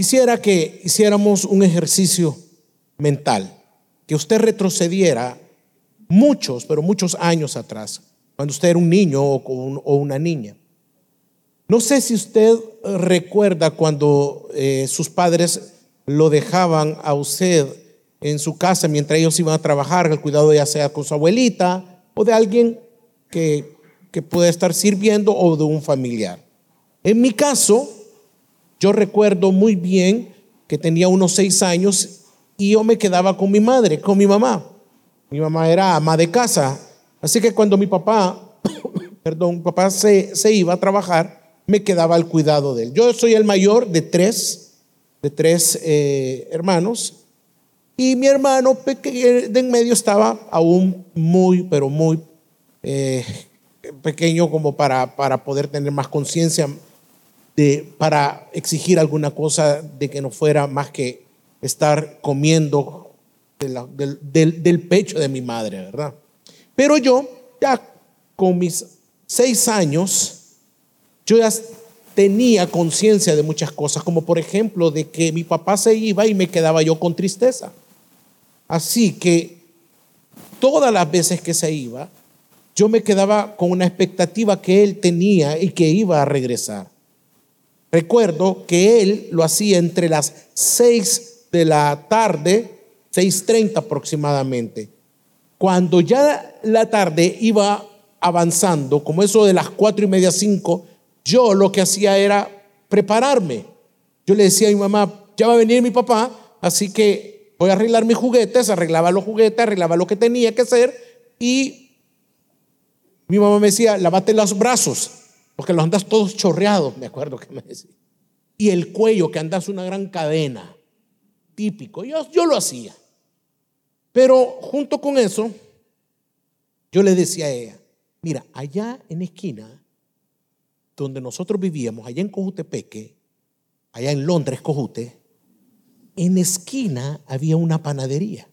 Quisiera que hiciéramos un ejercicio mental, que usted retrocediera muchos, pero muchos años atrás, cuando usted era un niño o, una niña. No sé si usted recuerda cuando eh, sus padres lo dejaban a usted en su casa mientras ellos iban a trabajar, el cuidado ya sea con su abuelita o de alguien que, que puede estar sirviendo o de un familiar. En mi caso, yo recuerdo muy bien que tenía unos seis años y yo me quedaba con mi madre, con mi mamá. Mi mamá era ama de casa. Así que cuando mi papá, perdón, papá se, iba a trabajar, me quedaba al cuidado de él. Yo soy el mayor de tres, de tres eh, hermanos. Y mi hermano de en medio estaba aún muy, pero muy eh, pequeño como para, para poder tener más conciencia para exigir alguna cosa de que no fuera más que estar comiendo del, pecho de mi madre, ¿verdad? Pero yo, ya con mis seis años, yo ya tenía conciencia de muchas cosas, como por ejemplo de que mi papá se iba y me quedaba yo con tristeza. Así que todas las veces que se iba, yo me quedaba con una expectativa que él tenía y que iba a regresar. Recuerdo que él lo hacía entre las 6 de la tarde, 6.30 aproximadamente. Cuando ya la tarde iba avanzando, como eso de las cuatro y media, cinco, yo lo que hacía era prepararme. Yo le decía a mi mamá, ya va a venir mi papá, así que voy a arreglar mis juguetes, arreglaba los juguetes, arreglaba lo que tenía que hacer y mi mamá me decía, lavate los brazos. Porque los andas todos chorreados, me acuerdo que me decía. Y el cuello, que andas una gran cadena. Típico. Yo, yo lo hacía. Pero junto con eso, yo le decía a ella, mira, allá en esquina, donde nosotros vivíamos, allá en Cojutepeque, allá en Londres, Cojute, en esquina había una panadería,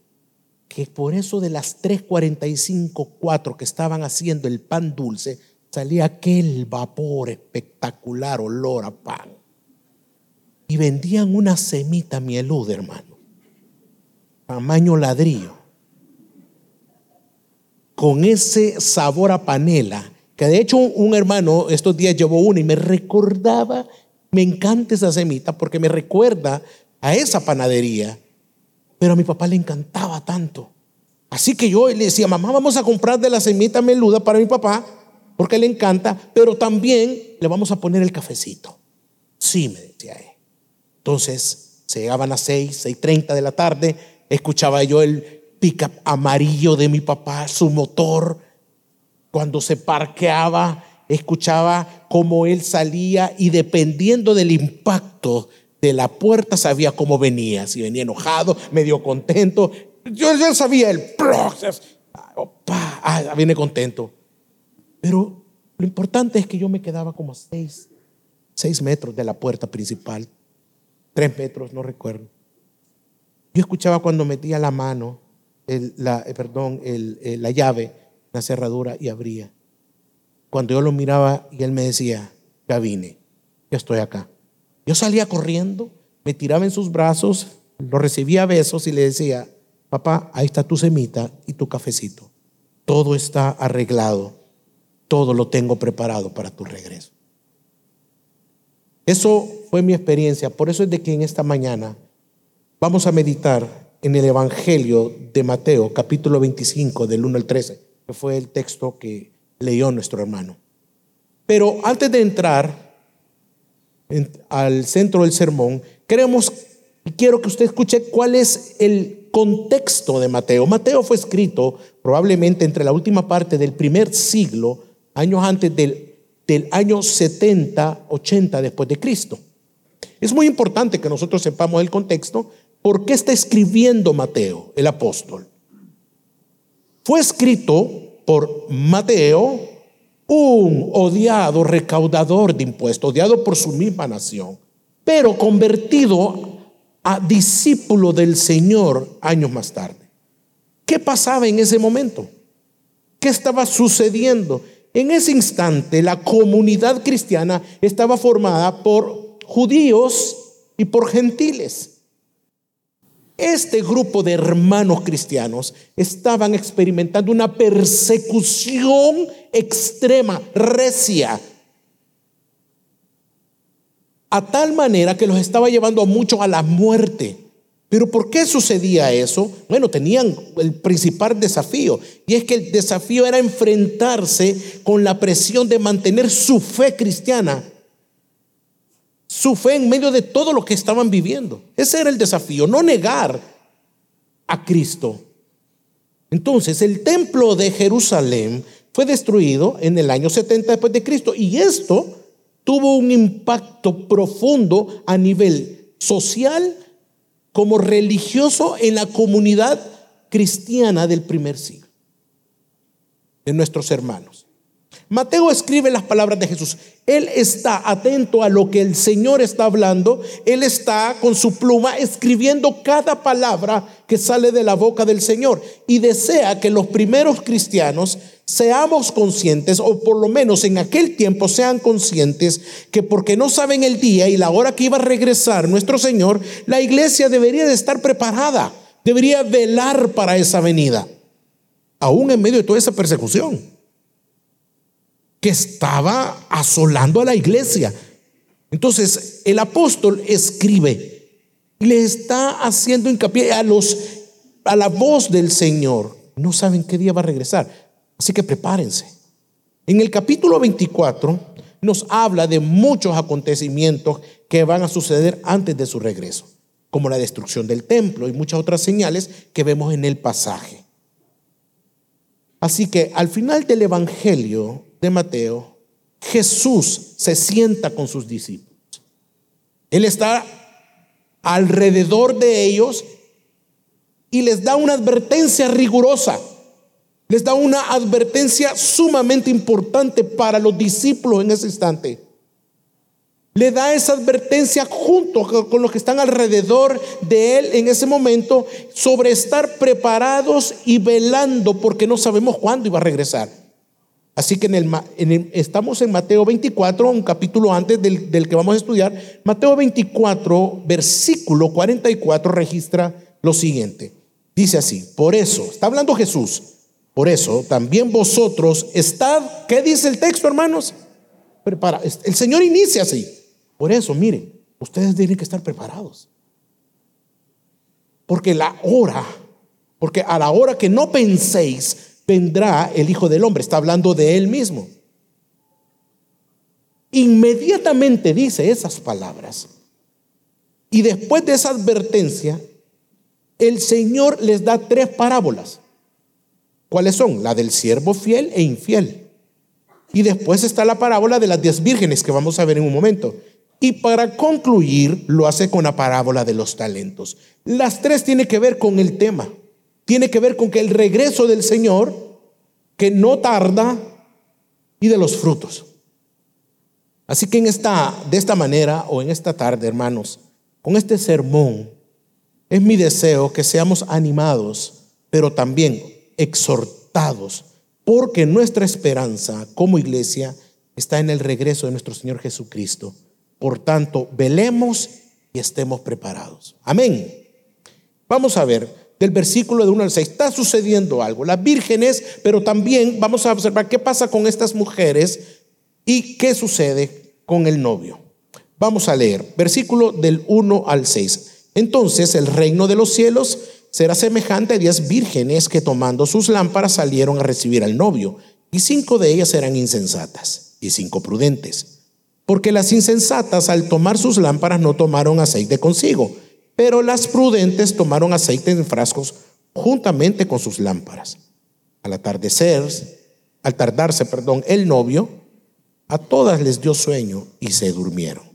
que por eso de las 3.45, 4 que estaban haciendo el pan dulce, salía aquel vapor espectacular, olor a pan. Y vendían una semita mieluda, hermano, tamaño ladrillo, con ese sabor a panela, que de hecho un hermano estos días llevó una y me recordaba, me encanta esa semita porque me recuerda a esa panadería, pero a mi papá le encantaba tanto. Así que yo le decía, mamá, vamos a comprar de la semita meluda para mi papá porque le encanta, pero también le vamos a poner el cafecito. Sí, me decía él. Entonces, se llegaban a 6, 6.30 de la tarde, escuchaba yo el pickup amarillo de mi papá, su motor, cuando se parqueaba, escuchaba cómo él salía y dependiendo del impacto de la puerta sabía cómo venía, si venía enojado, medio contento. Yo ya sabía el, ah, viene contento. Pero lo importante es que yo me quedaba como a seis, seis metros de la puerta principal, tres metros, no recuerdo. Yo escuchaba cuando metía la mano, la, eh, perdón, la llave, la cerradura y abría. Cuando yo lo miraba y él me decía, ya vine, ya estoy acá. Yo salía corriendo, me tiraba en sus brazos, lo recibía a besos y le decía, papá, ahí está tu semita y tu cafecito. Todo está arreglado todo lo tengo preparado para tu regreso. Eso fue mi experiencia. Por eso es de que en esta mañana vamos a meditar en el Evangelio de Mateo, capítulo 25, del 1 al 13, que fue el texto que leyó nuestro hermano. Pero antes de entrar al centro del sermón, queremos y quiero que usted escuche cuál es el contexto de Mateo. Mateo fue escrito probablemente entre la última parte del primer siglo años antes del, del año 70, 80 después de Cristo. Es muy importante que nosotros sepamos el contexto. ¿Por qué está escribiendo Mateo, el apóstol? Fue escrito por Mateo, un odiado recaudador de impuestos, odiado por su misma nación, pero convertido a discípulo del Señor años más tarde. ¿Qué pasaba en ese momento? ¿Qué estaba sucediendo? En ese instante la comunidad cristiana estaba formada por judíos y por gentiles. Este grupo de hermanos cristianos estaban experimentando una persecución extrema, recia, a tal manera que los estaba llevando a muchos a la muerte. Pero ¿por qué sucedía eso? Bueno, tenían el principal desafío, y es que el desafío era enfrentarse con la presión de mantener su fe cristiana, su fe en medio de todo lo que estaban viviendo. Ese era el desafío, no negar a Cristo. Entonces, el templo de Jerusalén fue destruido en el año 70 después de Cristo, y esto tuvo un impacto profundo a nivel social, como religioso en la comunidad cristiana del primer siglo, de nuestros hermanos. Mateo escribe las palabras de Jesús. Él está atento a lo que el Señor está hablando. Él está con su pluma escribiendo cada palabra que sale de la boca del Señor. Y desea que los primeros cristianos seamos conscientes, o por lo menos en aquel tiempo sean conscientes, que porque no saben el día y la hora que iba a regresar nuestro Señor, la iglesia debería de estar preparada. Debería velar para esa venida. Aún en medio de toda esa persecución que estaba asolando a la iglesia. Entonces el apóstol escribe y le está haciendo hincapié a los a la voz del Señor. No saben qué día va a regresar, así que prepárense. En el capítulo 24 nos habla de muchos acontecimientos que van a suceder antes de su regreso, como la destrucción del templo y muchas otras señales que vemos en el pasaje. Así que al final del evangelio de Mateo, Jesús se sienta con sus discípulos. Él está alrededor de ellos y les da una advertencia rigurosa. Les da una advertencia sumamente importante para los discípulos en ese instante le da esa advertencia junto con los que están alrededor de él en ese momento sobre estar preparados y velando porque no sabemos cuándo iba a regresar. Así que en el, estamos en Mateo 24, un capítulo antes del, del que vamos a estudiar. Mateo 24, versículo 44 registra lo siguiente. Dice así, por eso, está hablando Jesús, por eso también vosotros estad, ¿qué dice el texto hermanos? Prepara, el Señor inicia así. Por eso, miren, ustedes tienen que estar preparados. Porque la hora, porque a la hora que no penséis, vendrá el Hijo del Hombre. Está hablando de él mismo. Inmediatamente dice esas palabras. Y después de esa advertencia, el Señor les da tres parábolas. ¿Cuáles son? La del siervo fiel e infiel. Y después está la parábola de las diez vírgenes que vamos a ver en un momento. Y para concluir, lo hace con la parábola de los talentos. Las tres tienen que ver con el tema. Tiene que ver con que el regreso del Señor, que no tarda, y de los frutos. Así que en esta, de esta manera, o en esta tarde, hermanos, con este sermón, es mi deseo que seamos animados, pero también exhortados, porque nuestra esperanza como iglesia está en el regreso de nuestro Señor Jesucristo. Por tanto, velemos y estemos preparados. Amén. Vamos a ver del versículo de 1 al 6. Está sucediendo algo. Las vírgenes, pero también vamos a observar qué pasa con estas mujeres y qué sucede con el novio. Vamos a leer versículo del 1 al 6. Entonces el reino de los cielos será semejante a diez vírgenes que tomando sus lámparas salieron a recibir al novio, y cinco de ellas eran insensatas y cinco prudentes. Porque las insensatas al tomar sus lámparas no tomaron aceite consigo, pero las prudentes tomaron aceite en frascos juntamente con sus lámparas. Al atardecer, al tardarse, perdón, el novio, a todas les dio sueño y se durmieron.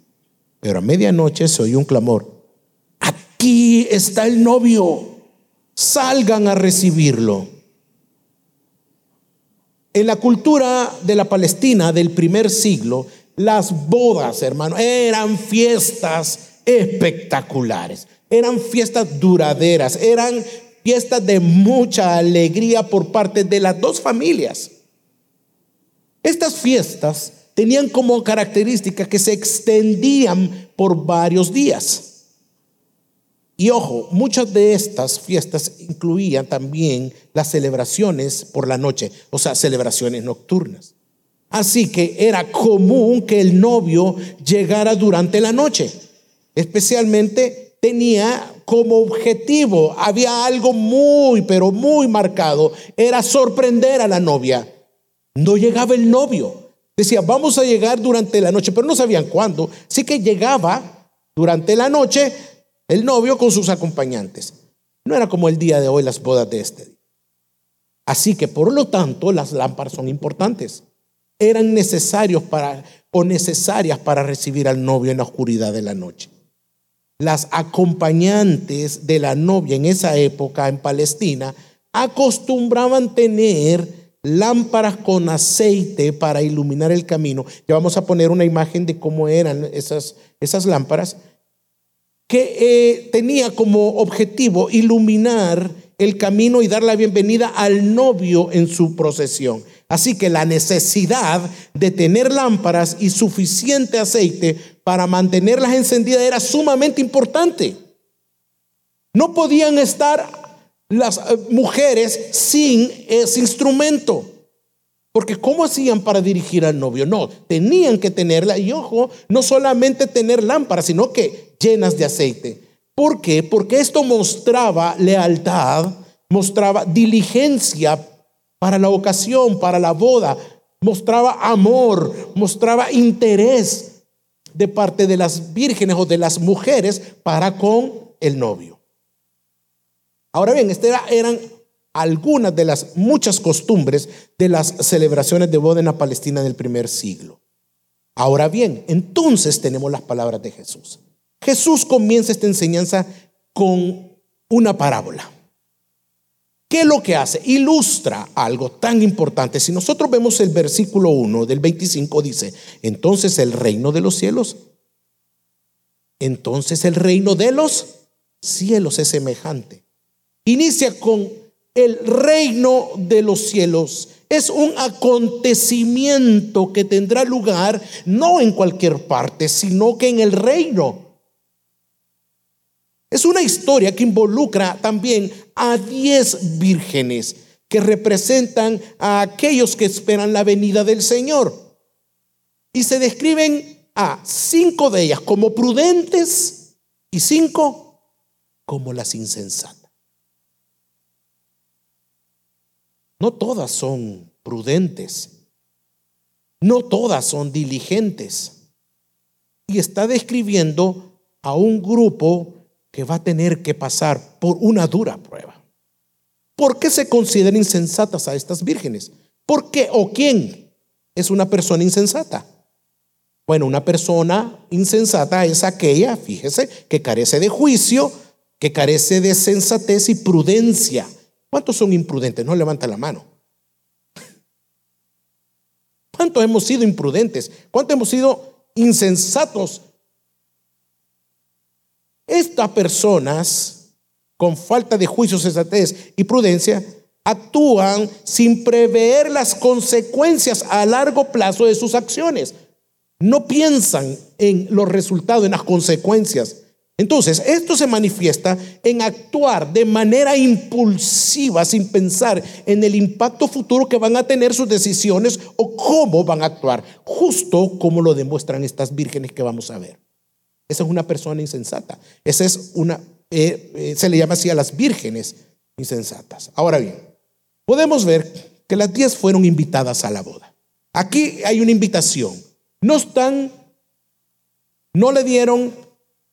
Pero a medianoche se oyó un clamor. Aquí está el novio. Salgan a recibirlo. En la cultura de la Palestina del primer siglo, las bodas, hermano, eran fiestas espectaculares, eran fiestas duraderas, eran fiestas de mucha alegría por parte de las dos familias. Estas fiestas tenían como característica que se extendían por varios días. Y ojo, muchas de estas fiestas incluían también las celebraciones por la noche, o sea, celebraciones nocturnas. Así que era común que el novio llegara durante la noche. Especialmente tenía como objetivo, había algo muy, pero muy marcado, era sorprender a la novia. No llegaba el novio. Decía, vamos a llegar durante la noche, pero no sabían cuándo. Así que llegaba durante la noche el novio con sus acompañantes. No era como el día de hoy las bodas de este día. Así que por lo tanto las lámparas son importantes. Eran necesarios para o necesarias para recibir al novio en la oscuridad de la noche. Las acompañantes de la novia en esa época en Palestina acostumbraban tener lámparas con aceite para iluminar el camino. Ya vamos a poner una imagen de cómo eran esas, esas lámparas que eh, tenía como objetivo iluminar el camino y dar la bienvenida al novio en su procesión. Así que la necesidad de tener lámparas y suficiente aceite para mantenerlas encendidas era sumamente importante. No podían estar las eh, mujeres sin ese instrumento. Porque ¿cómo hacían para dirigir al novio? No, tenían que tenerla, y ojo, no solamente tener lámparas, sino que llenas de aceite. ¿Por qué? Porque esto mostraba lealtad, mostraba diligencia para la ocasión, para la boda, mostraba amor, mostraba interés de parte de las vírgenes o de las mujeres para con el novio. Ahora bien, estas eran algunas de las muchas costumbres de las celebraciones de boda en la Palestina del primer siglo. Ahora bien, entonces tenemos las palabras de Jesús. Jesús comienza esta enseñanza con una parábola. ¿Qué es lo que hace? Ilustra algo tan importante. Si nosotros vemos el versículo 1 del 25 dice, entonces el reino de los cielos, entonces el reino de los cielos es semejante. Inicia con el reino de los cielos es un acontecimiento que tendrá lugar no en cualquier parte, sino que en el reino. Es una historia que involucra también a diez vírgenes que representan a aquellos que esperan la venida del Señor. Y se describen a cinco de ellas como prudentes y cinco como las insensatas. No todas son prudentes. No todas son diligentes. Y está describiendo a un grupo que va a tener que pasar por una dura prueba. ¿Por qué se consideran insensatas a estas vírgenes? ¿Por qué o quién es una persona insensata? Bueno, una persona insensata es aquella, fíjese, que carece de juicio, que carece de sensatez y prudencia. ¿Cuántos son imprudentes? No levanta la mano. ¿Cuántos hemos sido imprudentes? ¿Cuántos hemos sido insensatos? Estas personas, con falta de juicio, sensatez y prudencia, actúan sin prever las consecuencias a largo plazo de sus acciones. No piensan en los resultados, en las consecuencias. Entonces, esto se manifiesta en actuar de manera impulsiva sin pensar en el impacto futuro que van a tener sus decisiones o cómo van a actuar, justo como lo demuestran estas vírgenes que vamos a ver. Esa es una persona insensata. Esa es una, eh, eh, se le llama así a las vírgenes insensatas. Ahora bien, podemos ver que las diez fueron invitadas a la boda. Aquí hay una invitación. No están, no le dieron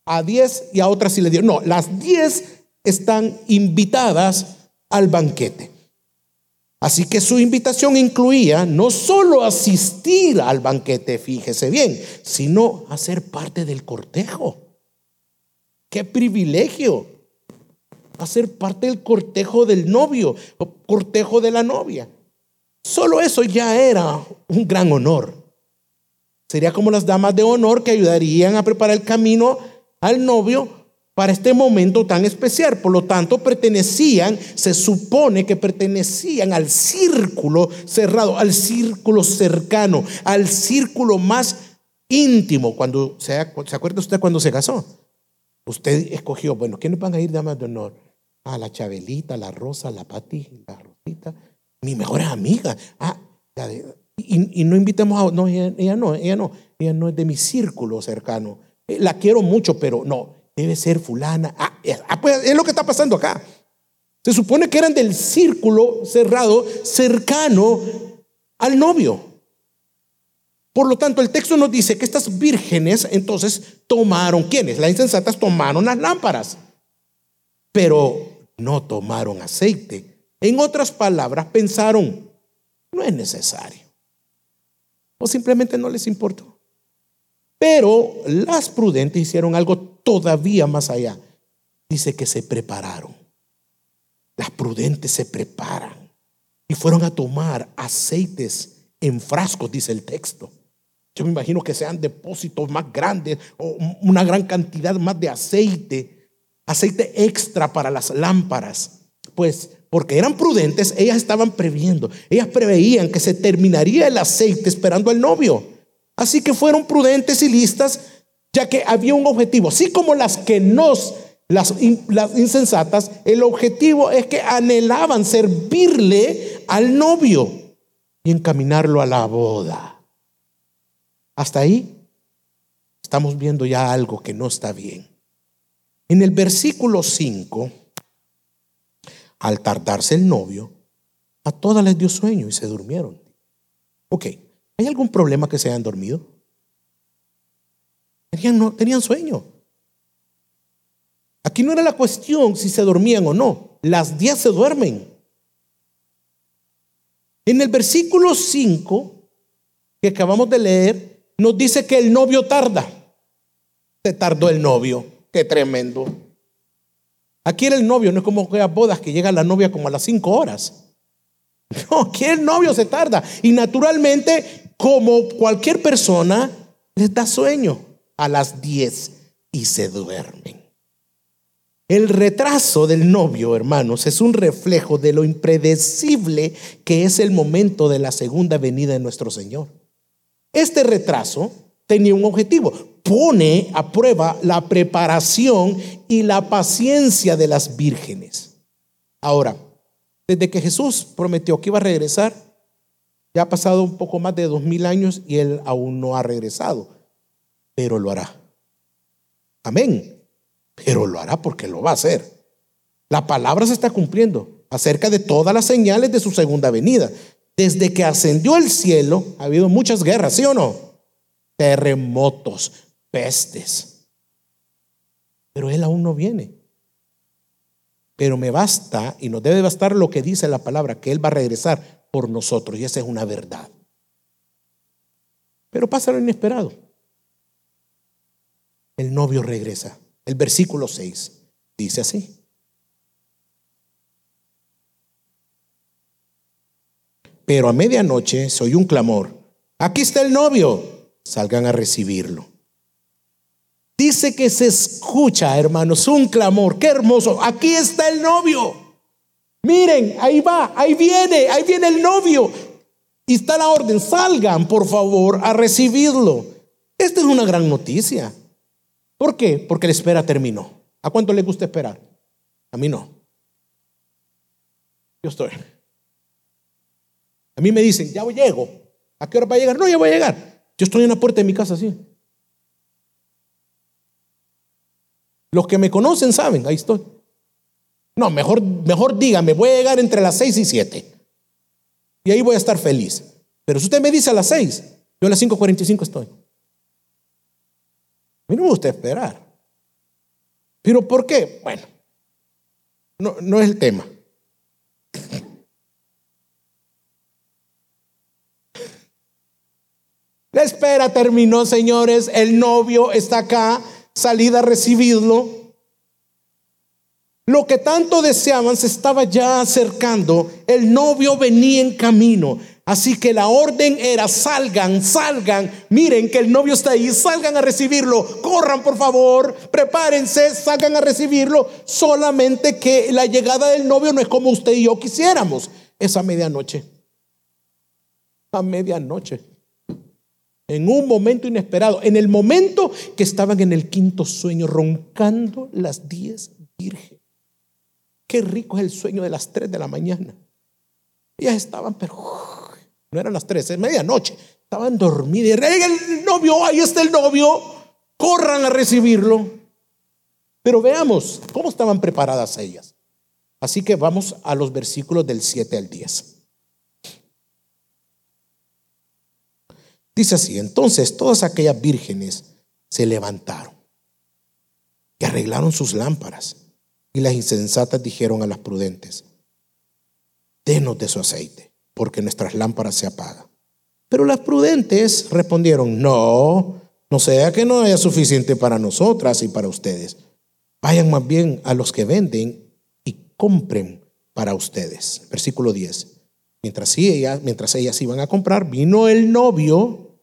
a 10 y a otras sí le dieron. No, las 10 están invitadas al banquete. Así que su invitación incluía no solo asistir al banquete, fíjese bien, sino hacer parte del cortejo. Qué privilegio hacer parte del cortejo del novio, o cortejo de la novia. Solo eso ya era un gran honor. Sería como las damas de honor que ayudarían a preparar el camino al novio para este momento tan especial. Por lo tanto, pertenecían, se supone que pertenecían al círculo cerrado, al círculo cercano, al círculo más íntimo. Cuando se, acuerda usted cuando se casó. Usted escogió, bueno, ¿quiénes van a ir damas de honor? A la Chabelita, la Rosa, la Pati, la Rosita, mi mejor amiga. Ah, y, no invitemos a, no ella, no, ella no, ella no es de mi círculo cercano. Eh, la quiero mucho, pero no, debe ser fulana. Ah, ah, pues, es lo que está pasando acá. Se supone que eran del círculo cerrado, cercano al novio. Por lo tanto, el texto nos dice que estas vírgenes entonces tomaron, ¿quiénes? Las insensatas tomaron las lámparas, pero no tomaron aceite. En otras palabras, pensaron, no es necesario. O simplemente no les importó. Pero las prudentes hicieron algo todavía más allá. Dice que se prepararon. Las prudentes se preparan y fueron a tomar aceites en frascos, dice el texto. Yo me imagino que sean depósitos más grandes o una gran cantidad más de aceite, aceite extra para las lámparas. Pues porque eran prudentes, ellas estaban previendo, ellas preveían que se terminaría el aceite esperando al novio. Así que fueron prudentes y listas, ya que había un objetivo, así como las que nos las, insensatas, el objetivo es que anhelaban servirle al novio y encaminarlo a la boda. Hasta ahí estamos viendo ya algo que no está bien. En el versículo 5, al tardarse el novio, a todas les dio sueño y se durmieron. Ok, ¿hay algún problema que se hayan dormido? Tenían, no, sueño. Aquí no era la cuestión si se dormían o no. Las diez se duermen. En el versículo 5 que acabamos de leer, nos dice que el novio tarda. Se tardó el novio. Qué tremendo. Aquí era el novio, no es como que a bodas que llega la novia como a las 5 horas. No, aquí el novio se tarda. Y naturalmente, como cualquier persona, les da sueño a las 10 y se duermen. El retraso del novio, hermanos, es un reflejo de lo impredecible que es el momento de la segunda venida de nuestro Señor. Este retraso tenía un objetivo, pone a prueba la preparación y la paciencia de las vírgenes. Ahora, desde que Jesús prometió que iba a regresar, ya ha pasado un poco más de dos mil años y él aún no ha regresado, pero lo hará. Amén pero lo hará porque lo va a hacer. La palabra se está cumpliendo acerca de todas las señales de su segunda venida. Desde que ascendió el cielo ha habido muchas guerras, ¿sí o no? Terremotos, pestes. Pero Él aún no viene. Pero me basta y nos debe bastar lo que dice la palabra, que Él va a regresar por nosotros y esa es una verdad. Pero pasa lo inesperado. El novio regresa. El versículo 6 dice así. Pero a medianoche soy un clamor. Aquí está el novio. Salgan a recibirlo. Dice que se escucha, hermanos, un clamor. Qué hermoso. Aquí está el novio. Miren, ahí va, ahí viene, ahí viene el novio. Y está la orden, salgan por favor a recibirlo. Esta es una gran noticia. ¿Por qué? Porque la espera terminó. ¿A cuánto le gusta esperar? A mí no. Yo estoy. A mí me dicen, ya llego. ¿A qué hora va a llegar? No, ya voy a llegar. Yo estoy en la puerta de mi casa así. Los que me conocen saben, ahí estoy. No, mejor, mejor dígame, voy a llegar entre las seis y siete. Y ahí voy a estar feliz. Pero si usted me dice a las seis, yo a las 5.45 estoy. A mí no me gusta esperar. ¿Pero por qué? Bueno, no, no es el tema. La espera terminó, señores. El novio está acá, salida a recibirlo. Lo que tanto deseaban se estaba ya acercando. El novio venía en camino. Así que la orden era, salgan, salgan, miren que el novio está ahí, salgan a recibirlo, corran por favor, prepárense, salgan a recibirlo, solamente que la llegada del novio no es como usted y yo quisiéramos, es a medianoche, a medianoche. en un momento inesperado, en el momento que estaban en el quinto sueño, roncando las diez vírgenes. Qué rico es el sueño de las tres de la mañana. Ellas estaban, pero no eran las tres, es medianoche. Estaban dormidas. El novio, ahí está el novio. Corran a recibirlo. Pero veamos cómo estaban preparadas ellas. Así que vamos a los versículos del 7 al 10. Dice así, entonces todas aquellas vírgenes se levantaron y arreglaron sus lámparas. Y las insensatas dijeron a las prudentes, denos de su aceite, porque nuestras lámparas se apagan. Pero las prudentes respondieron, no, no sea que no haya suficiente para nosotras y para ustedes. Vayan más bien a los que venden y compren para ustedes. Versículo 10. Mientras, ellas, mientras ellas iban a comprar, vino el novio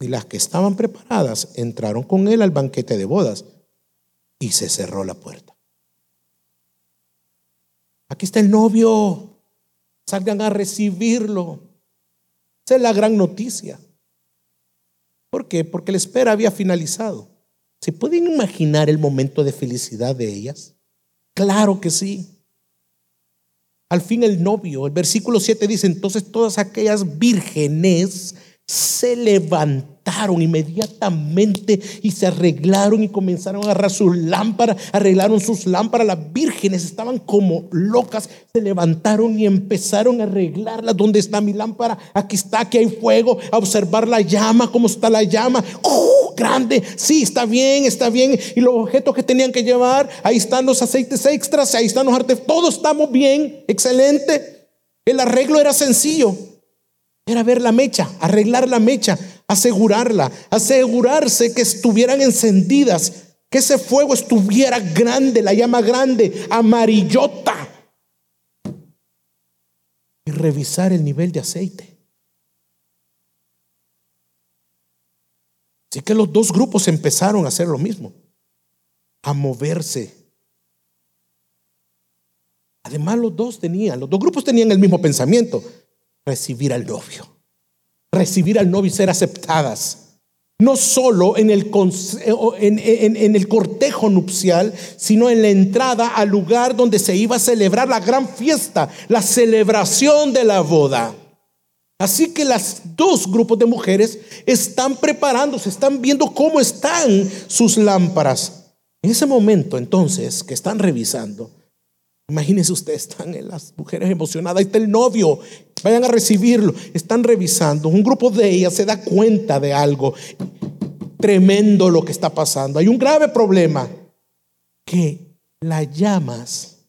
y las que estaban preparadas entraron con él al banquete de bodas y se cerró la puerta. Aquí está el novio, salgan a recibirlo. Esa es la gran noticia. ¿Por qué? Porque la espera había finalizado. ¿Se pueden imaginar el momento de felicidad de ellas? Claro que sí. Al fin el novio, el versículo 7 dice, entonces todas aquellas vírgenes se levantaron inmediatamente y se arreglaron y comenzaron a agarrar sus lámparas, arreglaron sus lámparas, las vírgenes estaban como locas, se levantaron y empezaron a arreglarlas, ¿dónde está mi lámpara? Aquí está, aquí hay fuego, a observar la llama, cómo está la llama, ¡Uh! grande, sí, está bien, está bien, y los objetos que tenían que llevar, ahí están los aceites extras, ahí están los artes, todos estamos bien, excelente, el arreglo era sencillo. Era ver la mecha, arreglar la mecha, asegurarla, asegurarse que estuvieran encendidas, que ese fuego estuviera grande, la llama grande, amarillota. Y revisar el nivel de aceite. Así que los dos grupos empezaron a hacer lo mismo, a moverse. Además los dos tenían, los dos grupos tenían el mismo pensamiento recibir al novio. Recibir al novio y ser aceptadas. No solo en el, en, en el cortejo nupcial, sino en la entrada al lugar donde se iba a celebrar la gran fiesta, la celebración de la boda. Así que las dos grupos de mujeres están preparándose, están viendo cómo están sus lámparas. En ese momento entonces que están revisando, Imagínense ustedes, están en las mujeres emocionadas, ahí está el novio, vayan a recibirlo, están revisando, un grupo de ellas se da cuenta de algo tremendo lo que está pasando. Hay un grave problema, que las llamas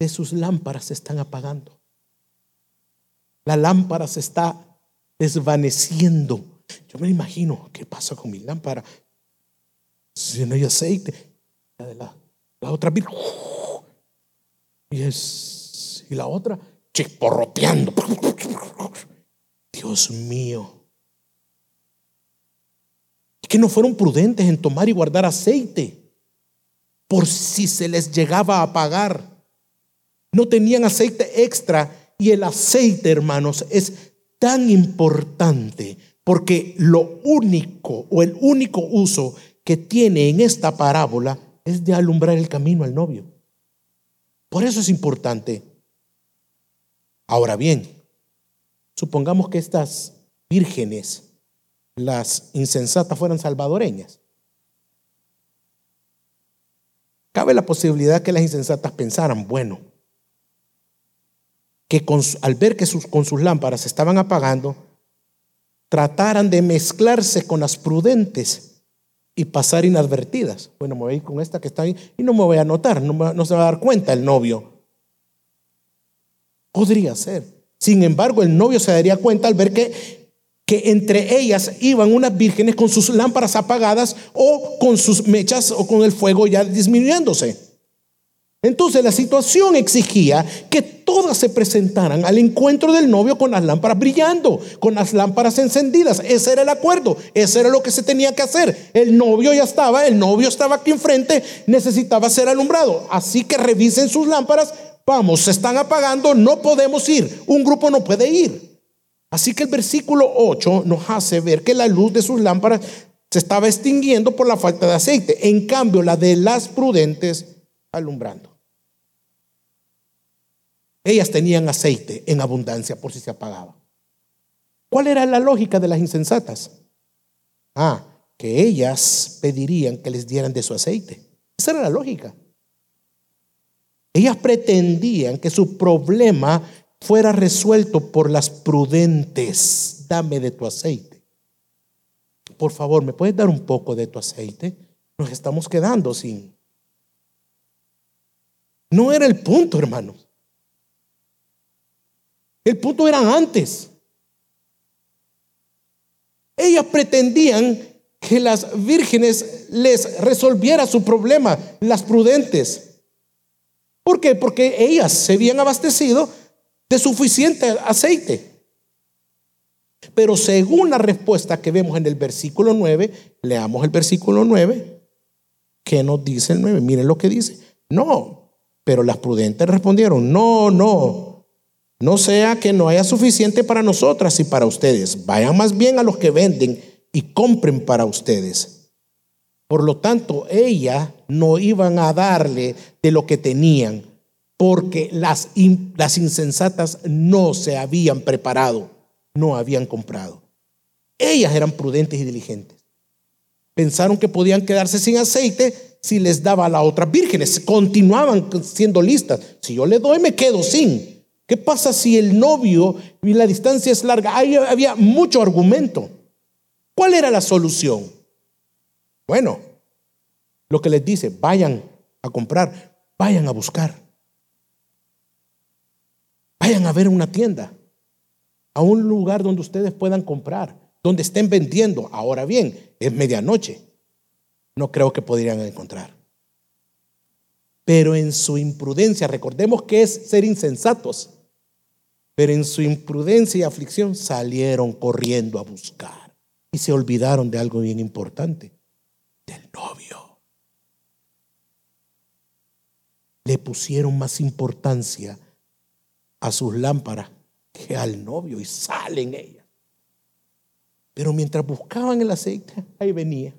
de sus lámparas se están apagando. La lámpara se está desvaneciendo. Yo me imagino, ¿qué pasa con mi lámpara? Si no hay aceite, la, otra y la otra chisporroteando. Dios mío. Y que no fueron prudentes en tomar y guardar aceite por si se les llegaba a apagar. No tenían aceite extra y el aceite, hermanos, es tan importante porque lo único o el único uso que tiene en esta parábola es de alumbrar el camino al novio. Por eso es importante. Ahora bien, supongamos que estas vírgenes, las insensatas, fueran salvadoreñas. Cabe la posibilidad que las insensatas pensaran, bueno, que al ver que sus, con sus lámparas se estaban apagando, trataran de mezclarse con las prudentes y pasar inadvertidas. Bueno, me voy a ir con esta que está ahí y no me voy a notar, no, no se va a dar cuenta el novio. Podría ser. Sin embargo, el novio se daría cuenta al ver que, que entre ellas iban unas vírgenes con sus lámparas apagadas o con sus mechas o con el fuego ya disminuyéndose. Entonces la situación exigía que todas se presentaran al encuentro del novio con las lámparas brillando, con las lámparas encendidas. Ese era el acuerdo, ese era lo que se tenía que hacer. El novio ya estaba, el novio estaba aquí enfrente, necesitaba ser alumbrado. Así que revisen sus lámparas, vamos, se están apagando, no podemos ir, un grupo no puede ir. Así que el versículo 8 nos hace ver que la luz de sus lámparas se estaba extinguiendo por la falta de aceite. En cambio, la de las prudentes alumbrando. Ellas tenían aceite en abundancia por si se apagaba. ¿Cuál era la lógica de las insensatas? Ah, que ellas pedirían que les dieran de su aceite. Esa era la lógica. Ellas pretendían que su problema fuera resuelto por las prudentes. Dame de tu aceite. Por favor, ¿me puedes dar un poco de tu aceite? Nos estamos quedando sin. No era el punto, hermanos. El punto era antes. Ellas pretendían que las vírgenes les resolviera su problema, las prudentes. ¿Por qué? Porque ellas se habían abastecido de suficiente aceite. Pero según la respuesta que vemos en el versículo 9, leamos el versículo 9, ¿qué nos dice el 9? Miren lo que dice. No, pero las prudentes respondieron, no, no, no sea que no haya suficiente para nosotras y para ustedes. Vayan más bien a los que venden y compren para ustedes. Por lo tanto, ellas no iban a darle de lo que tenían, porque las, insensatas no se habían preparado, no habían comprado. Ellas eran prudentes y diligentes. Pensaron que podían quedarse sin aceite si les daba a las otras vírgenes. Continuaban siendo listas. Si yo le doy, me quedo sin. ¿Qué pasa si el novio y la distancia es larga? Ahí había mucho argumento. ¿Cuál era la solución? Bueno, lo que les dice, vayan a comprar, vayan a buscar. Vayan a ver una tienda, a un lugar donde ustedes puedan comprar, donde estén vendiendo. Ahora bien, es medianoche. No creo que podrían encontrar. Pero en su imprudencia, recordemos que es ser insensatos. Pero en su imprudencia y aflicción salieron corriendo a buscar y se olvidaron de algo bien importante, del novio. Le pusieron más importancia a sus lámparas que al novio y salen ellas. Pero mientras buscaban el aceite, ahí venía.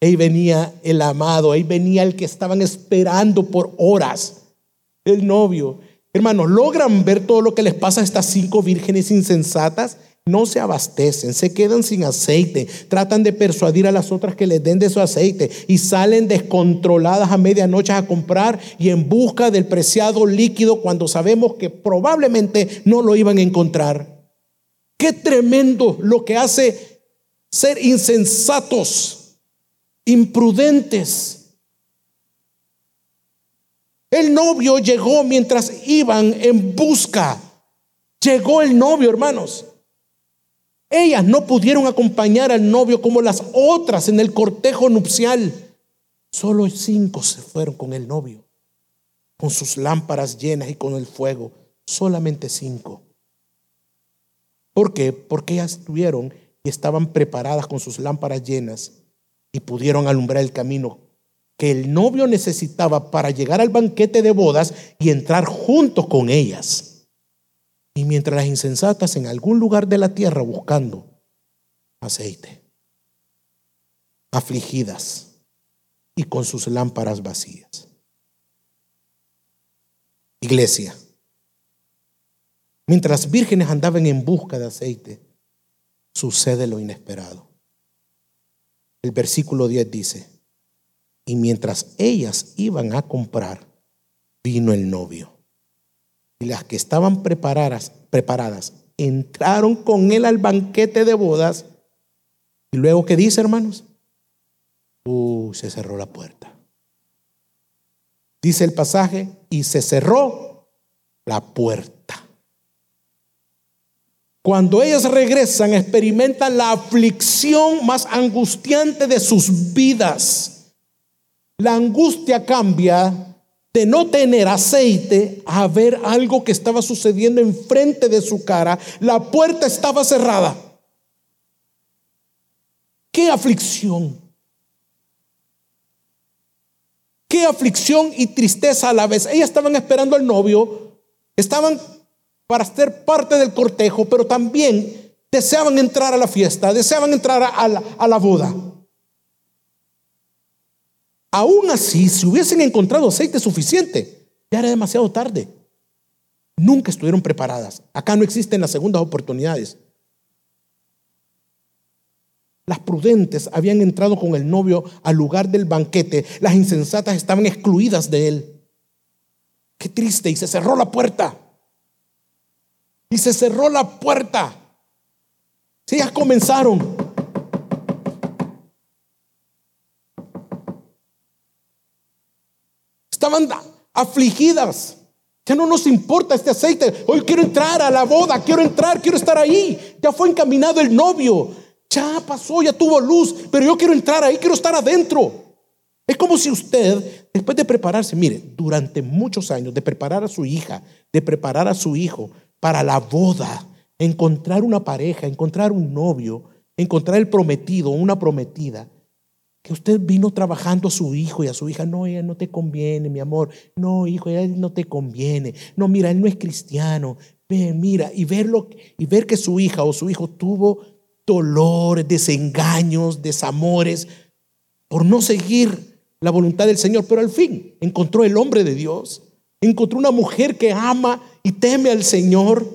Ahí venía el amado, ahí venía el que estaban esperando por horas, el novio. Hermanos, ¿logran ver todo lo que les pasa a estas cinco vírgenes insensatas? No se abastecen, se quedan sin aceite, tratan de persuadir a las otras que les den de su aceite y salen descontroladas a medianoche a comprar y en busca del preciado líquido cuando sabemos que probablemente no lo iban a encontrar. Qué tremendo lo que hace ser insensatos, imprudentes el novio llegó mientras iban en busca. Llegó el novio, hermanos. Ellas no pudieron acompañar al novio como las otras en el cortejo nupcial. Solo cinco se fueron con el novio, con sus lámparas llenas y con el fuego. Solamente cinco. ¿Por qué? Porque ellas estuvieron y estaban preparadas con sus lámparas llenas y pudieron alumbrar el camino que el novio necesitaba para llegar al banquete de bodas y entrar junto con ellas. Y mientras las insensatas en algún lugar de la tierra buscando aceite, afligidas y con sus lámparas vacías. Iglesia, mientras vírgenes andaban en busca de aceite, sucede lo inesperado. El versículo 10 dice, y mientras ellas iban a comprar, vino el novio. Y las que estaban preparadas, preparadas entraron con él al banquete de bodas. Y luego, ¿qué dice, hermanos? Uh, se cerró la puerta. Dice el pasaje, y se cerró la puerta. Cuando ellas regresan, experimentan la aflicción más angustiante de sus vidas. La angustia cambia de no tener aceite a ver algo que estaba sucediendo enfrente de su cara. La puerta estaba cerrada. Qué aflicción. Qué aflicción y tristeza a la vez. Ellas estaban esperando al novio, estaban para ser parte del cortejo, pero también deseaban entrar a la fiesta, deseaban entrar a la, a la boda. Aún así, si hubiesen encontrado aceite suficiente, ya era demasiado tarde. Nunca estuvieron preparadas. Acá no existen las segundas oportunidades. Las prudentes habían entrado con el novio al lugar del banquete. Las insensatas estaban excluidas de él. Qué triste. Y se cerró la puerta. Y se cerró la puerta. Si ellas comenzaron. Estaban afligidas. Ya no nos importa este aceite. Hoy quiero entrar a la boda, quiero entrar, quiero estar ahí. Ya fue encaminado el novio. Ya pasó, ya tuvo luz, pero yo quiero entrar ahí, quiero estar adentro. Es como si usted, después de prepararse, mire, durante muchos años, de preparar a su hija, de preparar a su hijo para la boda, encontrar una pareja, encontrar un novio, encontrar el prometido, una prometida, que usted vino trabajando a su hijo y a su hija, no, ella no te conviene, mi amor, no, hijo, ella no te conviene, no, mira, él no es cristiano, ve, mira, y verlo, y ver que su hija o su hijo tuvo dolores, desengaños, desamores, por no seguir la voluntad del Señor, pero al fin encontró el hombre de Dios, encontró una mujer que ama y teme al Señor.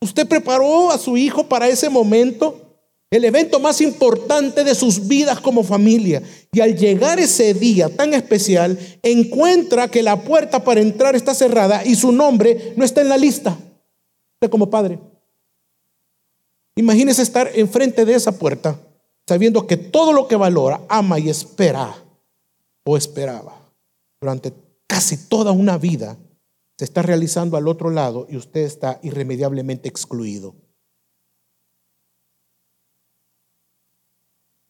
Usted preparó a su hijo para ese momento, el evento más importante de sus vidas como familia. Y al llegar ese día tan especial, encuentra que la puerta para entrar está cerrada y su nombre no está en la lista. Usted como padre. Imagínese estar enfrente de esa puerta sabiendo que todo lo que valora, ama y espera o esperaba durante casi toda una vida se está realizando al otro lado y usted está irremediablemente excluido.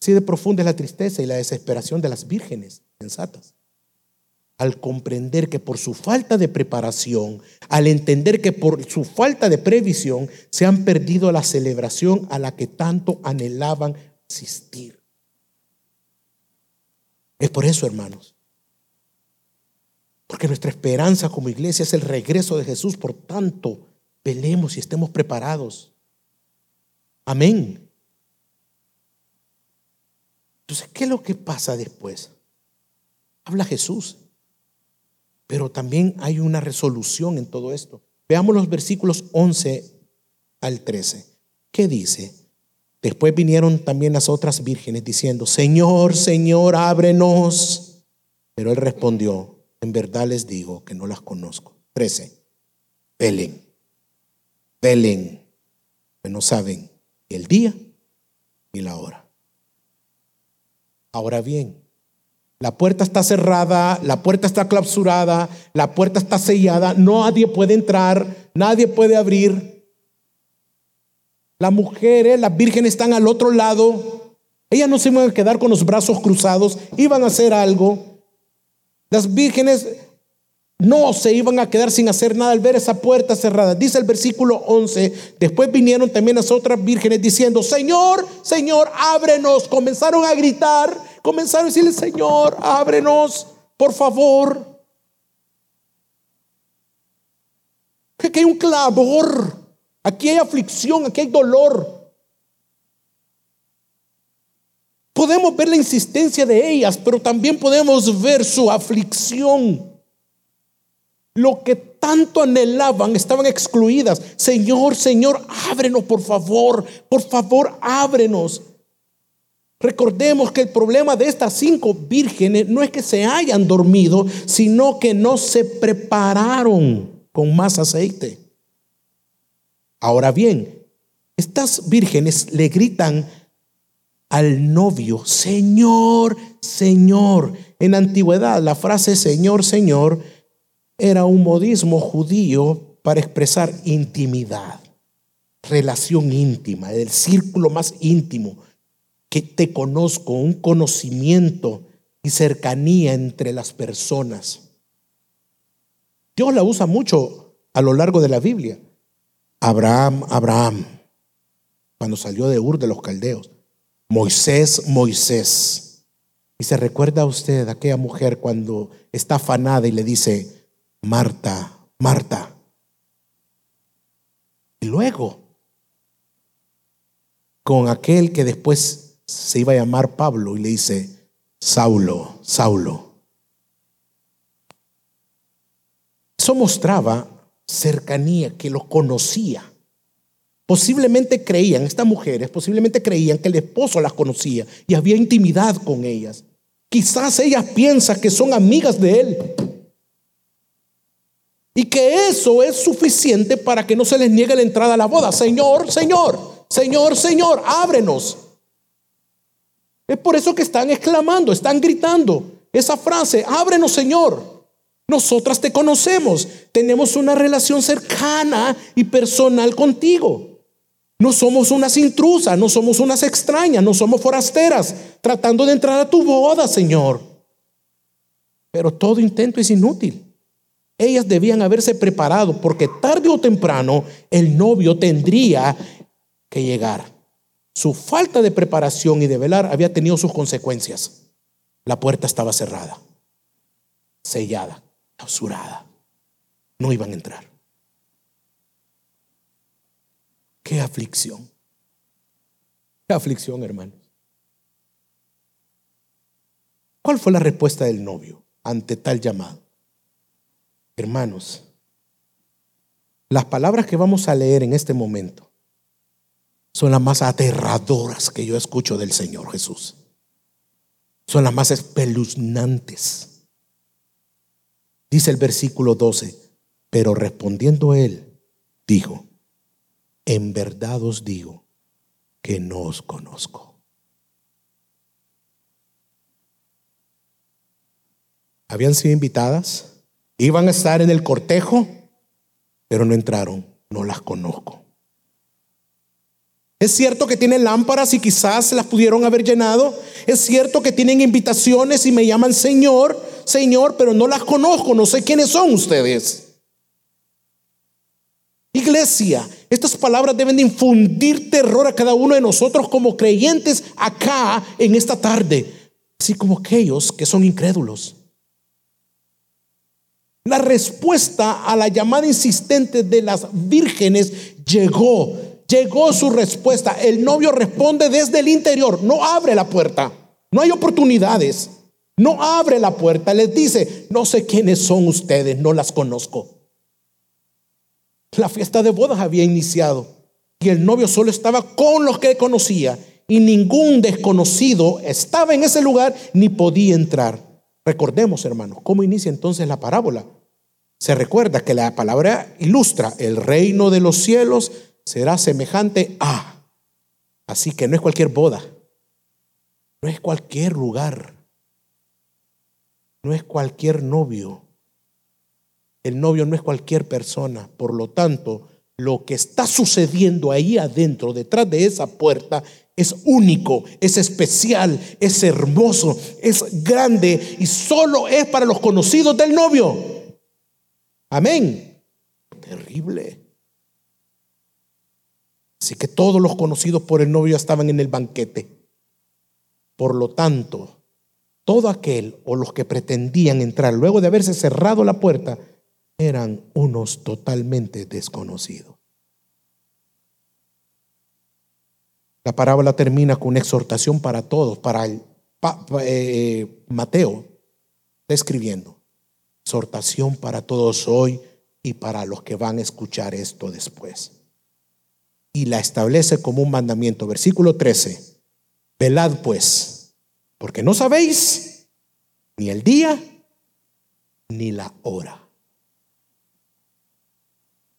Así de profunda es la tristeza y la desesperación de las vírgenes sensatas al comprender que por su falta de preparación, al entender que por su falta de previsión, se han perdido la celebración a la que tanto anhelaban asistir. Es por eso, hermanos, porque nuestra esperanza como iglesia es el regreso de Jesús, por tanto, velemos y estemos preparados. Amén. Entonces, ¿qué es lo que pasa después? Habla Jesús. Pero también hay una resolución en todo esto. Veamos los versículos 11 al 13. ¿Qué dice? Después vinieron también las otras vírgenes diciendo, Señor, Señor, ábrenos. Pero él respondió, en verdad les digo que no las conozco. 13. Velen, velen, que no saben el día ni la hora. Ahora bien, la puerta está cerrada, la puerta está clausurada, la puerta está sellada, nadie puede entrar, nadie puede abrir. Las mujeres, las vírgenes están al otro lado. Ellas no se iban a quedar con los brazos cruzados, iban a hacer algo. Las vírgenes no se iban a quedar sin hacer nada al ver esa puerta cerrada. Dice el versículo 11, después vinieron también las otras vírgenes diciendo, Señor, Señor, ábrenos. Comenzaron a gritar Comenzaron a decirle, Señor, ábrenos, por favor. Aquí hay un clamor, aquí hay aflicción, aquí hay dolor. Podemos ver la insistencia de ellas, pero también podemos ver su aflicción. Lo que tanto anhelaban estaban excluidas. Señor, Señor, ábrenos, por favor, por favor, ábrenos. Recordemos que el problema de estas cinco vírgenes no es que se hayan dormido, sino que no se prepararon con más aceite. Ahora bien, estas vírgenes le gritan al novio, Señor, Señor. En antigüedad la frase Señor, Señor era un modismo judío para expresar intimidad, relación íntima, el círculo más íntimo que te conozco, un conocimiento y cercanía entre las personas. Dios la usa mucho a lo largo de la Biblia. Abraham, Abraham, cuando salió de Ur de los Caldeos. Moisés, Moisés. Y se recuerda a usted aquella mujer cuando está afanada y le dice, Marta, Marta. Y luego, con aquel que después se iba a llamar Pablo y le dice, Saulo, Saulo. Eso mostraba cercanía, que lo conocía. Posiblemente creían, estas mujeres posiblemente creían que el esposo las conocía y había intimidad con ellas. Quizás ellas piensan que son amigas de él. Y que eso es suficiente para que no se les niegue la entrada a la boda. Señor, Señor, Señor, Señor, ábrenos. Es por eso que están exclamando, están gritando esa frase, ábrenos, Señor. Nosotras te conocemos, tenemos una relación cercana y personal contigo. No somos unas intrusas, no somos unas extrañas, no somos forasteras tratando de entrar a tu boda, Señor. Pero todo intento es inútil. Ellas debían haberse preparado porque tarde o temprano el novio tendría que llegar. Su falta de preparación y de velar había tenido sus consecuencias. La puerta estaba cerrada, sellada, clausurada. No iban a entrar. Qué aflicción. Qué aflicción, hermanos. ¿Cuál fue la respuesta del novio ante tal llamado? Hermanos, las palabras que vamos a leer en este momento son las más aterradoras que yo escucho del Señor Jesús. Son las más espeluznantes. Dice el versículo 12, pero respondiendo él, dijo, en verdad os digo que no os conozco. Habían sido invitadas, iban a estar en el cortejo, pero no entraron, no las conozco. Es cierto que tienen lámparas y quizás las pudieron haber llenado. Es cierto que tienen invitaciones y me llaman Señor, Señor, pero no las conozco, no sé quiénes son ustedes. Iglesia, estas palabras deben de infundir terror a cada uno de nosotros como creyentes acá en esta tarde, así como aquellos que son incrédulos. La respuesta a la llamada insistente de las vírgenes llegó, llegó su respuesta. El novio responde desde el interior, no abre la puerta, no hay oportunidades, no abre la puerta, les dice, no sé quiénes son ustedes, no las conozco. La fiesta de bodas había iniciado y el novio solo estaba con los que conocía y ningún desconocido estaba en ese lugar ni podía entrar. Recordemos, hermanos, cómo inicia entonces la parábola. Se recuerda que la palabra ilustra, el reino de los cielos será semejante a. Así que no es cualquier boda, no es cualquier lugar, no es cualquier novio, el novio no es cualquier persona, por lo tanto, lo que está sucediendo ahí adentro, detrás de esa puerta, es único, es especial, es hermoso, es grande y solo es para los conocidos del novio. Amén. Terrible. Así que todos los conocidos por el novio estaban en el banquete. Por lo tanto, todo aquel o los que pretendían entrar luego de haberse cerrado la puerta eran unos totalmente desconocidos. La parábola termina con una exhortación para todos, para el eh, Mateo está escribiendo. Exhortación para todos hoy y para los que van a escuchar esto después. Y la establece como un mandamiento. Versículo 13. Velad pues, porque no sabéis ni el día ni la hora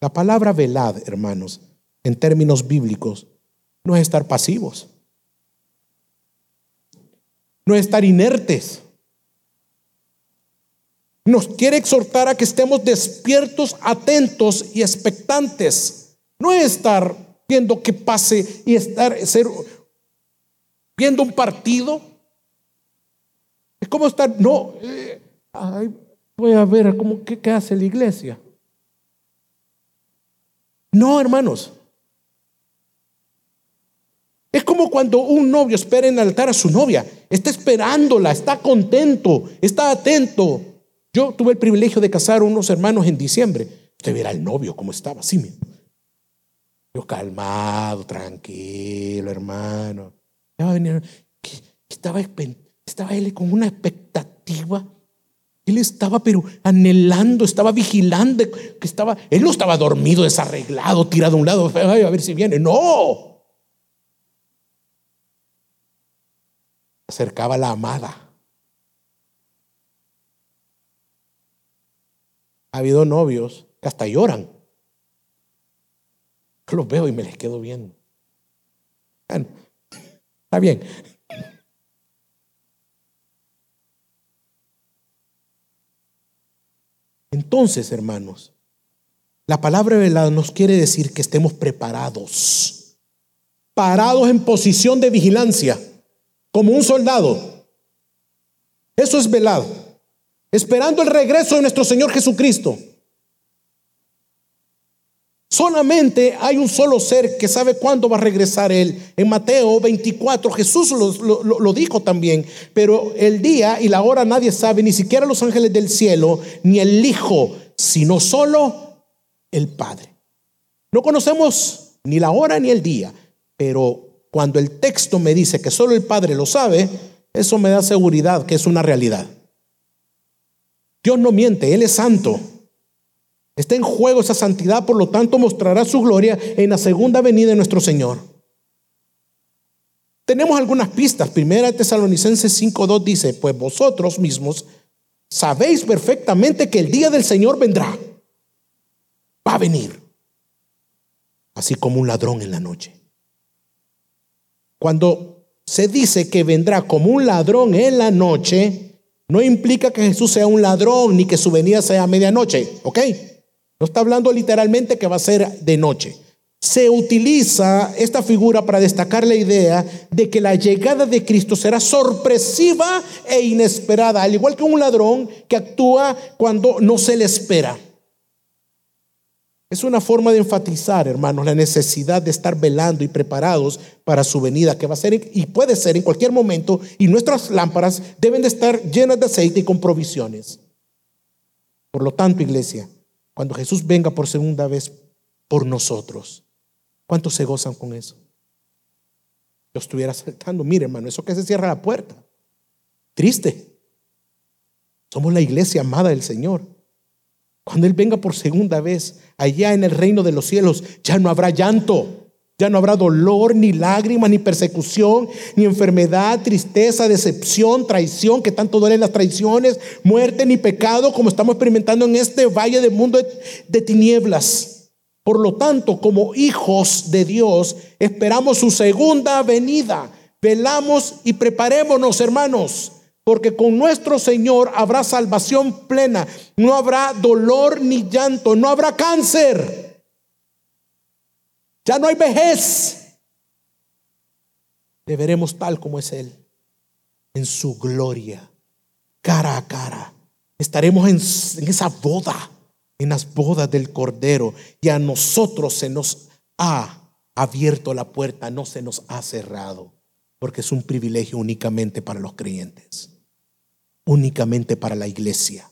la palabra velad, hermanos, en términos bíblicos, no es estar pasivos, no es estar inertes. Nos quiere exhortar a que estemos despiertos, atentos y expectantes. No es estar viendo que pase y estar ser, viendo un partido. Es como estar, no, eh, voy a ver cómo qué hace la iglesia. No, hermanos. Es como cuando un novio espera en el altar a su novia. Está esperándola, está contento, está atento. Yo tuve el privilegio de casar a unos hermanos en diciembre. Usted verá el novio cómo estaba, sí. Yo calmado, tranquilo, hermano. Estaba, estaba él con una expectativa. Él estaba pero anhelando, estaba vigilando, que estaba, él no estaba dormido, desarreglado, tirado a un lado, a ver si viene. No. Acercaba la amada. Ha habido novios que hasta lloran. Los veo y me les quedo viendo. está bien. Entonces, hermanos, la palabra velada nos quiere decir que estemos preparados, parados en posición de vigilancia, como un soldado. Eso es velado, esperando el regreso de nuestro Señor Jesucristo. Solamente hay un solo ser que sabe cuándo va a regresar Él. En Mateo 24 Jesús lo, dijo también, pero el día y la hora nadie sabe, ni siquiera los ángeles del cielo, ni el Hijo, sino solo el Padre. No conocemos ni la hora ni el día, pero cuando el texto me dice que solo el Padre lo sabe, eso me da seguridad que es una realidad. Dios no miente, Él es santo. Está en juego esa santidad, por lo tanto mostrará su gloria en la segunda venida de nuestro Señor. Tenemos algunas pistas. Primera Tesalonicenses 5.2 dice, pues vosotros mismos sabéis perfectamente que el día del Señor vendrá. Va a venir. Así como un ladrón en la noche. Cuando se dice que vendrá como un ladrón en la noche, no implica que Jesús sea un ladrón ni que su venida sea a medianoche. ¿Ok? No está hablando literalmente que va a ser de noche. Se utiliza esta figura para destacar la idea de que la llegada de Cristo será sorpresiva e inesperada, al igual que un ladrón que actúa cuando no se le espera. Es una forma de enfatizar, hermanos, la necesidad de estar velando y preparados para su venida, que va a ser y puede ser en cualquier momento, y nuestras lámparas deben de estar llenas de aceite y con provisiones. Por lo tanto, iglesia, cuando Jesús venga por segunda vez por nosotros. ¿Cuántos se gozan con eso? Yo estuviera saltando, mire hermano, eso que se cierra la puerta. Triste. Somos la iglesia amada del Señor. Cuando Él venga por segunda vez, allá en el reino de los cielos, ya no habrá llanto. Ya no habrá dolor, ni lágrimas, ni persecución, ni enfermedad, tristeza, decepción, traición, que tanto duelen las traiciones, muerte, ni pecado, como estamos experimentando en este valle del mundo de, tinieblas. Por lo tanto, como hijos de Dios, esperamos su segunda venida. Velamos y preparémonos, hermanos, porque con nuestro Señor habrá salvación plena. No habrá dolor ni llanto, no habrá cáncer. Ya no hay vejez. Le veremos tal como es Él, en su gloria, cara a cara. Estaremos en, esa boda, en las bodas del Cordero, y a nosotros se nos ha abierto la puerta, no se nos ha cerrado, porque es un privilegio únicamente para los creyentes, únicamente para la iglesia,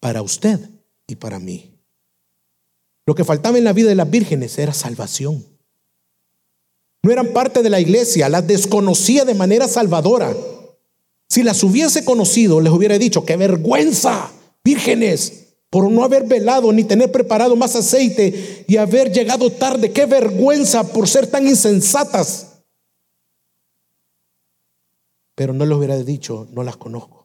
para usted y para mí. Lo que faltaba en la vida de las vírgenes era salvación. No eran parte de la iglesia, las desconocía de manera salvadora. Si las hubiese conocido, les hubiera dicho, qué vergüenza, vírgenes, por no haber velado ni tener preparado más aceite y haber llegado tarde, qué vergüenza por ser tan insensatas. Pero no les hubiera dicho, no las conozco.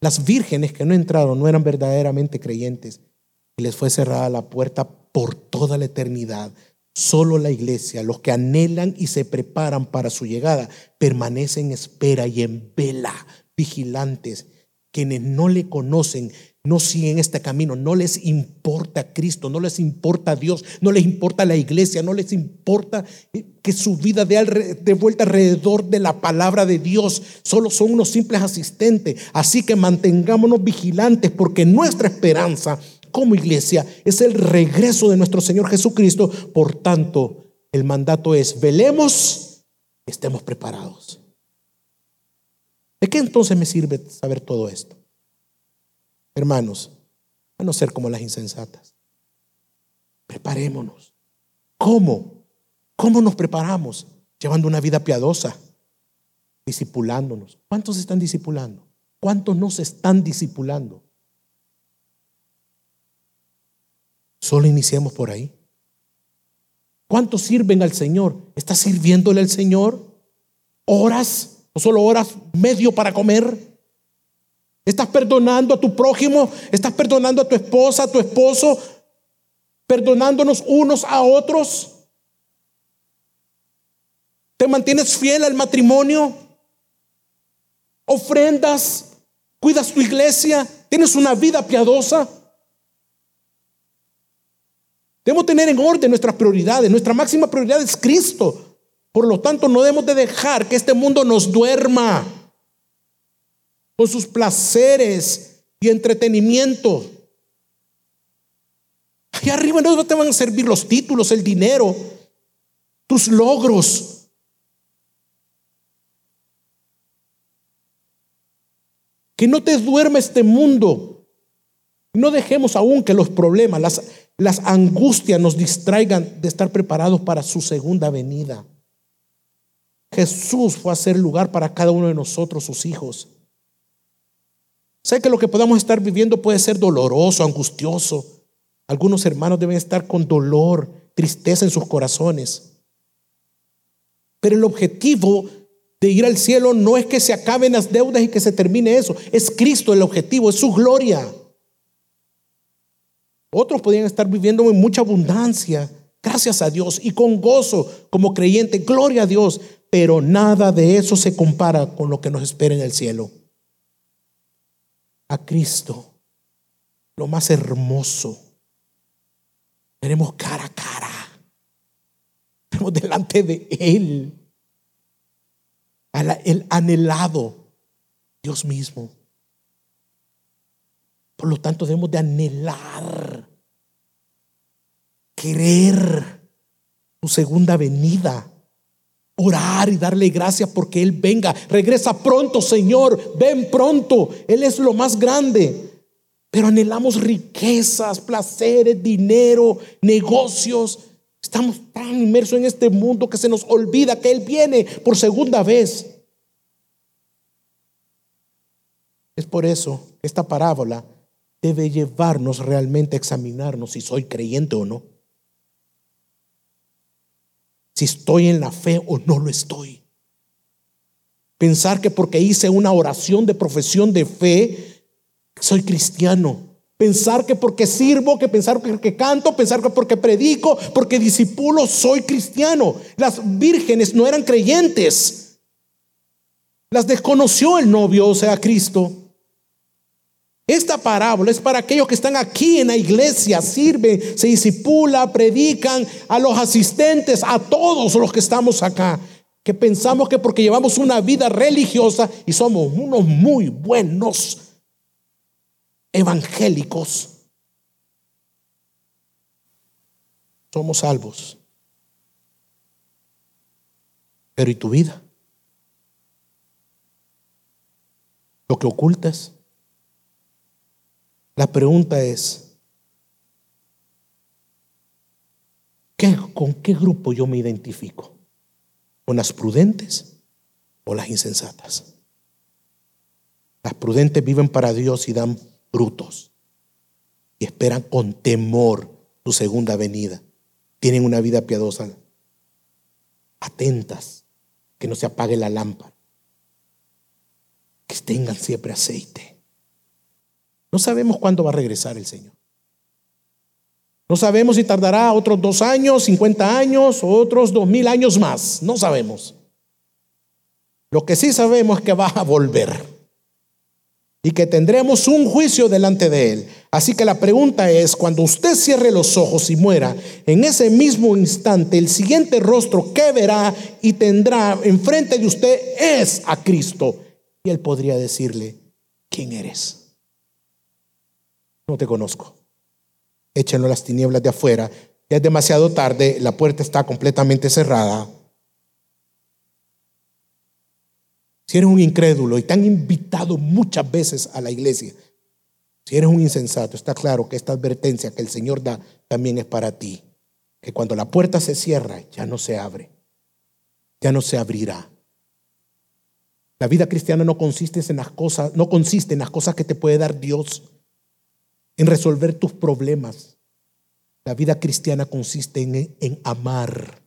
Las vírgenes que no entraron no eran verdaderamente creyentes y les fue cerrada la puerta por toda la eternidad. Solo la iglesia, los que anhelan y se preparan para su llegada, permanecen en espera y en vela, vigilantes. Quienes no le conocen, no siguen este camino, no les importa Cristo, no les importa Dios, no les importa la iglesia, no les importa que su vida de, de vuelta alrededor de la palabra de Dios, solo son unos simples asistentes. Así que mantengámonos vigilantes porque nuestra esperanza como iglesia es el regreso de nuestro Señor Jesucristo. Por tanto, el mandato es, velemos, estemos preparados. ¿De qué entonces me sirve saber todo esto? Hermanos, a no ser como las insensatas. Preparémonos. ¿Cómo? ¿Cómo nos preparamos? Llevando una vida piadosa, discipulándonos. ¿Cuántos están discipulando? ¿Cuántos no se están discipulando? Solo iniciemos por ahí. ¿Cuántos sirven al Señor? ¿Estás sirviéndole al Señor? ¿Horas? ¿O solo horas medio para comer? ¿Estás perdonando a tu prójimo? ¿Estás perdonando a tu esposa, a tu esposo? ¿Perdonándonos unos a otros? ¿Te mantienes fiel al matrimonio? ¿Ofrendas? ¿Cuidas tu iglesia? ¿Tienes una vida piadosa? Debemos tener en orden nuestras prioridades. Nuestra máxima prioridad es Cristo. Por lo tanto, no debemos de dejar que este mundo nos duerma con sus placeres y entretenimiento. Allá arriba no te van a servir los títulos, el dinero, tus logros. Que no te duerma este mundo. No dejemos aún que los problemas, las, las angustias nos distraigan de estar preparados para su segunda venida. Jesús fue a hacer lugar para cada uno de nosotros, sus hijos. Sé que lo que podamos estar viviendo puede ser doloroso, angustioso. Algunos hermanos deben estar con dolor, tristeza en sus corazones. Pero el objetivo de ir al cielo no es que se acaben las deudas y que se termine eso. Es Cristo el objetivo, es su gloria. Otros podrían estar viviendo en mucha abundancia, gracias a Dios, y con gozo como creyente, gloria a Dios. Pero nada de eso se compara con lo que nos espera en el cielo a Cristo, lo más hermoso. Tenemos cara a cara. Tenemos delante de Él el anhelado Dios mismo. Por lo tanto, debemos de anhelar, querer su segunda venida orar y darle gracias porque Él venga. Regresa pronto, Señor, ven pronto. Él es lo más grande. Pero anhelamos riquezas, placeres, dinero, negocios. Estamos tan inmersos en este mundo que se nos olvida que Él viene por segunda vez. Es por eso que esta parábola debe llevarnos realmente a examinarnos si soy creyente o no si estoy en la fe o no lo estoy. Pensar que porque hice una oración de profesión de fe, soy cristiano. Pensar que porque sirvo, que pensar que canto, pensar que porque predico, porque disipulo, soy cristiano. Las vírgenes no eran creyentes. Las desconoció el novio, o sea, Cristo. Esta parábola es para aquellos que están aquí en la iglesia, sirven, se disipula, predican, a los asistentes, a todos los que estamos acá, que pensamos que porque llevamos una vida religiosa y somos unos muy buenos evangélicos, somos salvos. Pero ¿y tu vida? Lo que ocultas la pregunta es, ¿con qué grupo yo me identifico? ¿Con las prudentes o las insensatas? Las prudentes viven para Dios y dan frutos y esperan con temor su segunda venida. Tienen una vida piadosa, atentas, que no se apague la lámpara, que tengan siempre aceite. No sabemos cuándo va a regresar el Señor. No sabemos si tardará otros dos años, cincuenta años o otros dos mil años más. No sabemos. Lo que sí sabemos es que va a volver y que tendremos un juicio delante de Él. Así que la pregunta es, cuando usted cierre los ojos y muera, en ese mismo instante, el siguiente rostro que verá y tendrá enfrente de usted es a Cristo. Y Él podría decirle, ¿quién eres? No te conozco. Échenlo las tinieblas de afuera. Ya es demasiado tarde, la puerta está completamente cerrada. Si eres un incrédulo y te han invitado muchas veces a la iglesia, si eres un insensato, está claro que esta advertencia que el Señor da también es para ti. que cuando la puerta se cierra ya no se abre, ya no se abrirá. La vida cristiana no consiste en las cosas, no consiste en las cosas que te puede dar Dios, en resolver tus problemas. La vida cristiana consiste en, amar,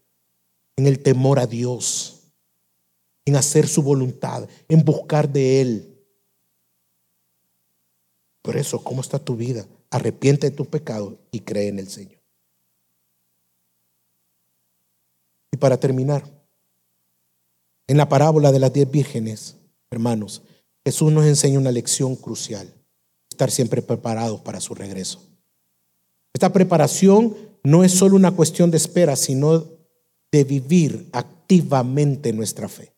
en el temor a Dios, en hacer su voluntad, en buscar de Él. Por eso, ¿cómo está tu vida? Arrepiente de tus pecados y cree en el Señor. Y para terminar, en la parábola de las diez vírgenes, hermanos, Jesús nos enseña una lección crucial, estar siempre preparados para su regreso. Esta preparación no es solo una cuestión de espera, sino de vivir activamente nuestra fe,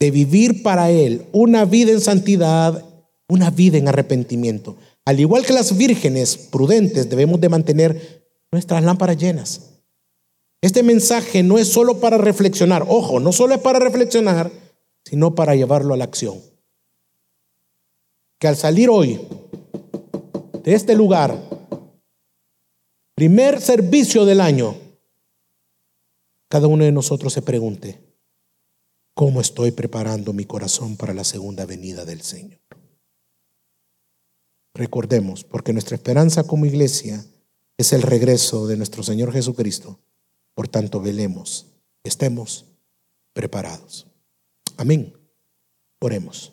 de vivir para Él una vida en santidad, una vida en arrepentimiento. Al igual que las vírgenes prudentes, debemos de mantener nuestras lámparas llenas este mensaje no es solo para reflexionar, ojo, no solo es para reflexionar, sino para llevarlo a la acción. Que al salir hoy de este lugar, primer servicio del año, cada uno de nosotros se pregunte, ¿cómo estoy preparando mi corazón para la segunda venida del Señor? Recordemos, porque nuestra esperanza como iglesia es el regreso de nuestro Señor Jesucristo por tanto, velemos, estemos preparados. Amén. Oremos.